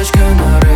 Gümüş kenarı